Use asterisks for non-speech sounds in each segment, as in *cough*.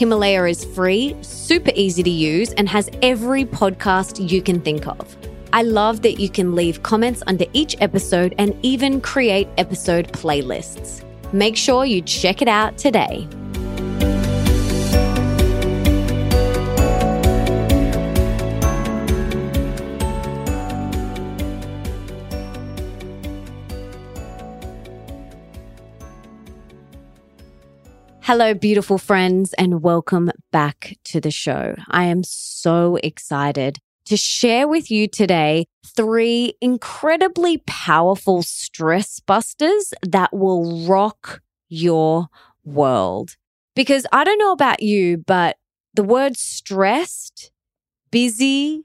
Himalaya is free, super easy to use, and has every podcast you can think of. I love that you can leave comments under each episode and even create episode playlists. Make sure you check it out today. Hello, beautiful friends, and welcome back to the show. I am so excited to share with you today three incredibly powerful stress busters that will rock your world. Because I don't know about you, but the words stressed, busy,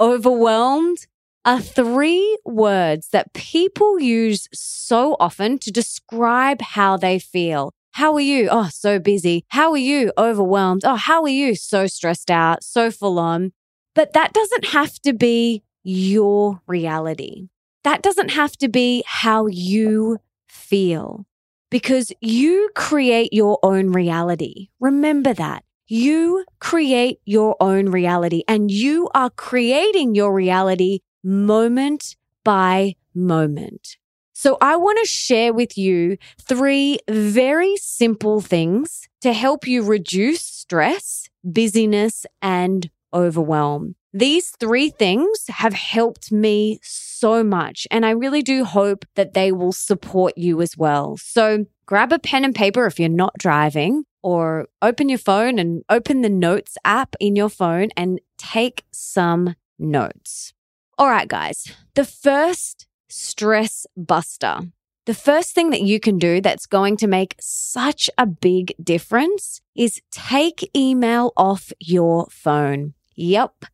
overwhelmed are three words that people use so often to describe how they feel. How are you? Oh, so busy. How are you? Overwhelmed. Oh, how are you? So stressed out, so full on. But that doesn't have to be your reality. That doesn't have to be how you feel because you create your own reality. Remember that. You create your own reality and you are creating your reality moment by moment. So I want to share with you three very simple things to help you reduce stress, busyness, and overwhelm. These three things have helped me so much, and I really do hope that they will support you as well. So grab a pen and paper if you're not driving, or open your phone and open the notes app in your phone and take some notes. All right, guys, the first stress buster. The first thing that you can do that's going to make such a big difference is take email off your phone. Yep.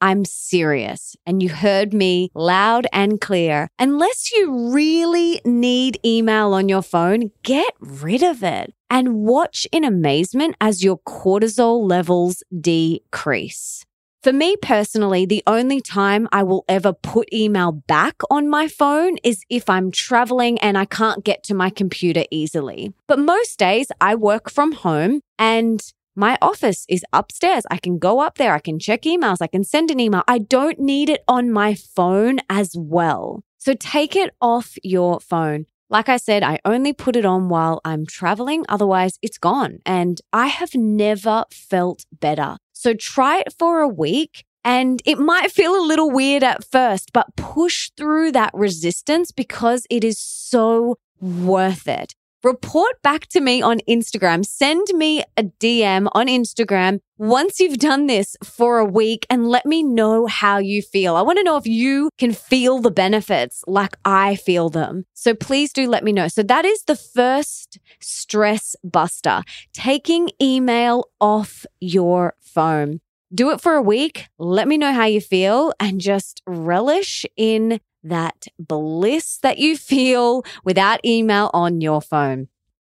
I'm serious. And you heard me loud and clear. Unless you really need email on your phone, get rid of it and watch in amazement as your cortisol levels decrease. For me personally, the only time I will ever put email back on my phone is if I'm traveling and I can't get to my computer easily. But most days I work from home and my office is upstairs. I can go up there. I can check emails. I can send an email. I don't need it on my phone as well. So take it off your phone. Like I said, I only put it on while I'm traveling. Otherwise, it's gone. And I have never felt better. So try it for a week. And it might feel a little weird at first, but push through that resistance because it is so worth it. Report back to me on Instagram. Send me a DM on Instagram once you've done this for a week and let me know how you feel. I want to know if you can feel the benefits like I feel them. So please do let me know. So that is the first stress buster, taking email off your phone. Do it for a week. Let me know how you feel and just relish in that bliss that you feel without email on your phone.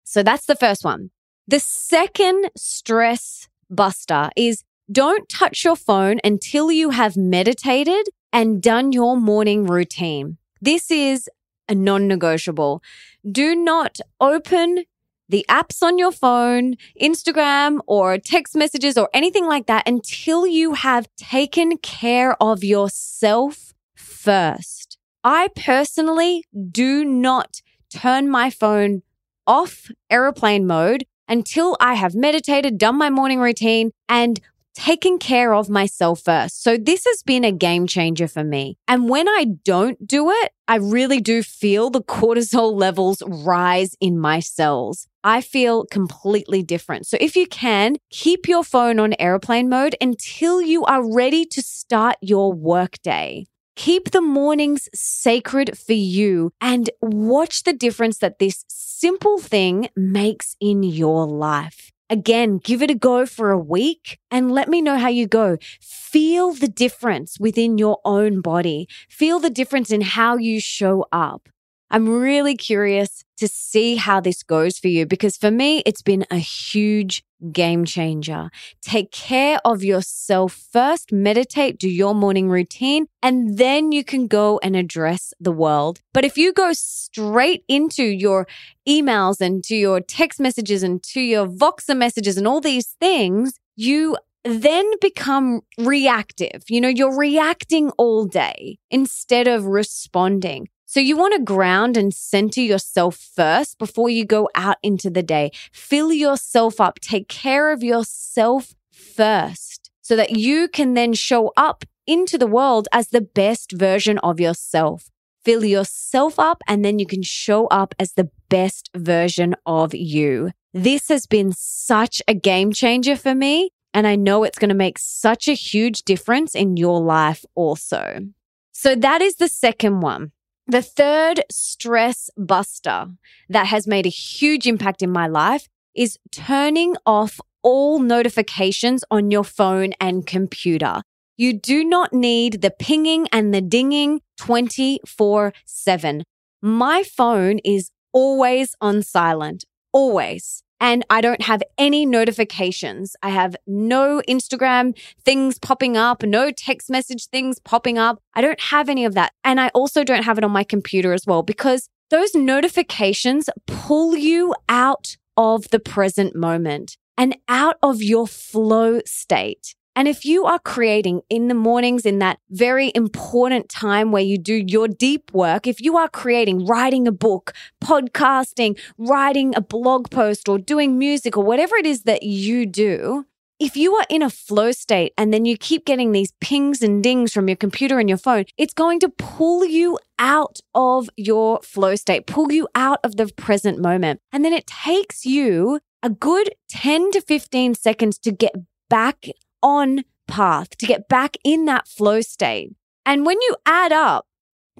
So that's the first one. The second stress buster is don't touch your phone until you have meditated and done your morning routine. This is a non negotiable. Do not open the apps on your phone, Instagram or text messages or anything like that until you have taken care of yourself first. I personally do not turn my phone off airplane mode until I have meditated, done my morning routine, and taken care of myself first. So this has been a game changer for me. And when I don't do it, I really do feel the *laughs* cortisol levels rise in my cells. I feel completely different. So if you can, keep your phone on airplane mode until you are ready to start your workday. Keep the mornings sacred for you and watch the difference that this simple thing makes in your life. Again, give it a go for a week and let me know how you go. Feel the difference within your own body. Feel the difference in how you show up. I'm really curious to see how this goes for you because for me, it's been a huge game changer. Take care of yourself first, meditate, do your morning routine, and then you can go and address the world. But if you go straight into your emails and to your text messages and to your Voxer messages and all these things, you then become reactive. You know, you're reacting all day instead of responding. So you want to ground and center yourself first before you go out into the day. Fill yourself up. Take care of yourself first so that you can then show up into the world as the best version of yourself. Fill yourself up and then you can show up as the best version of you. This has been such a game changer for me. And I know it's going to make such a huge difference in your life also. So that is the second one. The third stress buster that has made a huge impact in my life is turning off all notifications on your phone and computer. You do not need the pinging and the dinging 24 7. My phone is always on silent, always and I don't have any notifications. I have no Instagram things popping up, no text message things popping up. I don't have any of that. And I also don't have it on my computer as well because those notifications pull you out of the present moment and out of your flow state. And if you are creating in the mornings in that very important time where you do your deep work, if you are creating, writing a book, podcasting, writing a blog post, or doing music, or whatever it is that you do, if you are in a flow state and then you keep getting these pings and dings from your computer and your phone, it's going to pull you out of your flow state, pull you out of the present moment. And then it takes you a good 10 to 15 seconds to get back on path to get back in that flow state. And when you add up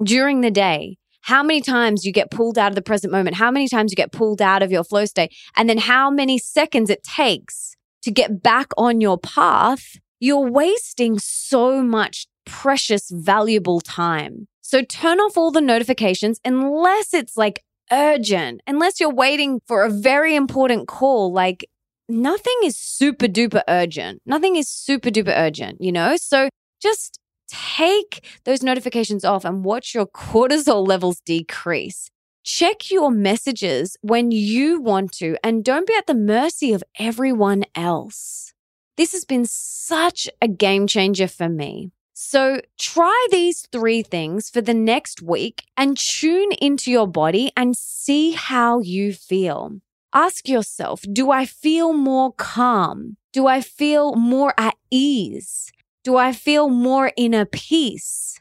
during the day, how many times you get pulled out of the present moment, how many times you get pulled out of your flow state, and then how many seconds it takes to get back on your path, you're wasting so much precious, valuable time. So turn off all the notifications unless it's like urgent, unless you're waiting for a very important call, like nothing is super duper urgent. Nothing is super duper urgent, you know? So just take those notifications off and watch your cortisol levels decrease. Check your messages when you want to and don't be at the mercy of everyone else. This has been such a game changer for me. So try these three things for the next week and tune into your body and see how you feel. Ask yourself, do I feel more calm? Do I feel more at ease? Do I feel more inner peace?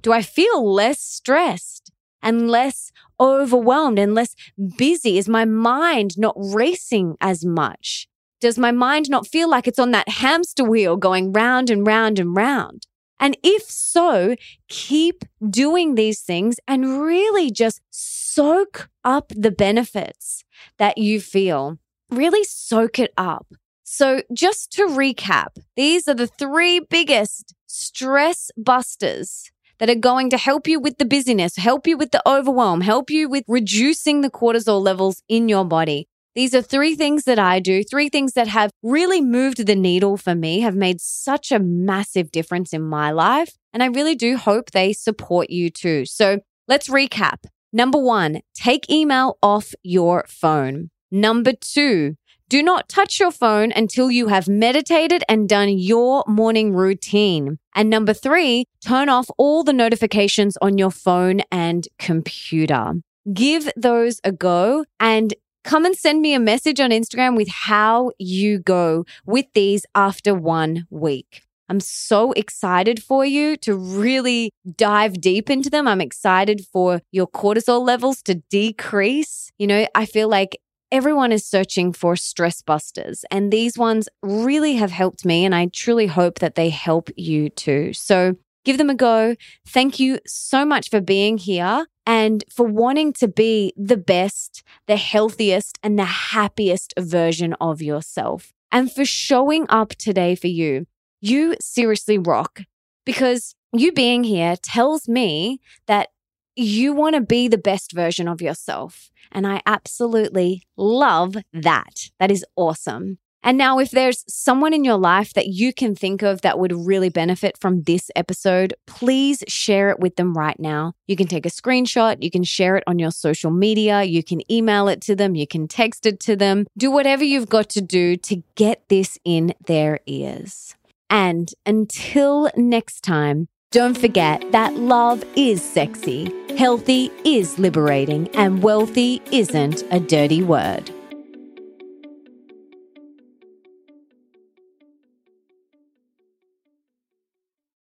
Do I feel less stressed and less overwhelmed and less busy? Is my mind not racing as much? Does my mind not feel like it's on that hamster wheel going round and round and round? And if so, keep doing these things and really just soak up the benefits that you feel. Really soak it up. So, just to recap, these are the three biggest stress busters that are going to help you with the busyness, help you with the overwhelm, help you with reducing the cortisol levels in your body. These are three things that I do, three things that have really moved the needle for me, have made such a massive difference in my life. And I really do hope they support you too. So let's recap. Number one, take email off your phone. Number two, do not touch your phone until you have meditated and done your morning routine. And number three, turn off all the notifications on your phone and computer. Give those a go and come and send me a message on Instagram with how you go with these after one week. I'm so excited for you to really dive deep into them. I'm excited for your cortisol levels to decrease. You know, I feel like everyone is searching for stress busters, and these ones really have helped me. And I truly hope that they help you too. So give them a go. Thank you so much for being here and for wanting to be the best, the healthiest, and the happiest version of yourself. And for showing up today for you. You seriously rock because you being here tells me that you want to be the best version of yourself. And I absolutely love that. That is awesome. And now, if there's someone in your life that you can think of that would really benefit from this episode, please share it with them right now. You can take a screenshot, you can share it on your social media, you can email it to them, you can text it to them. Do whatever you've got to do to get this in their ears. And until next time, don't forget that love is sexy, healthy is liberating, and wealthy isn't a dirty word.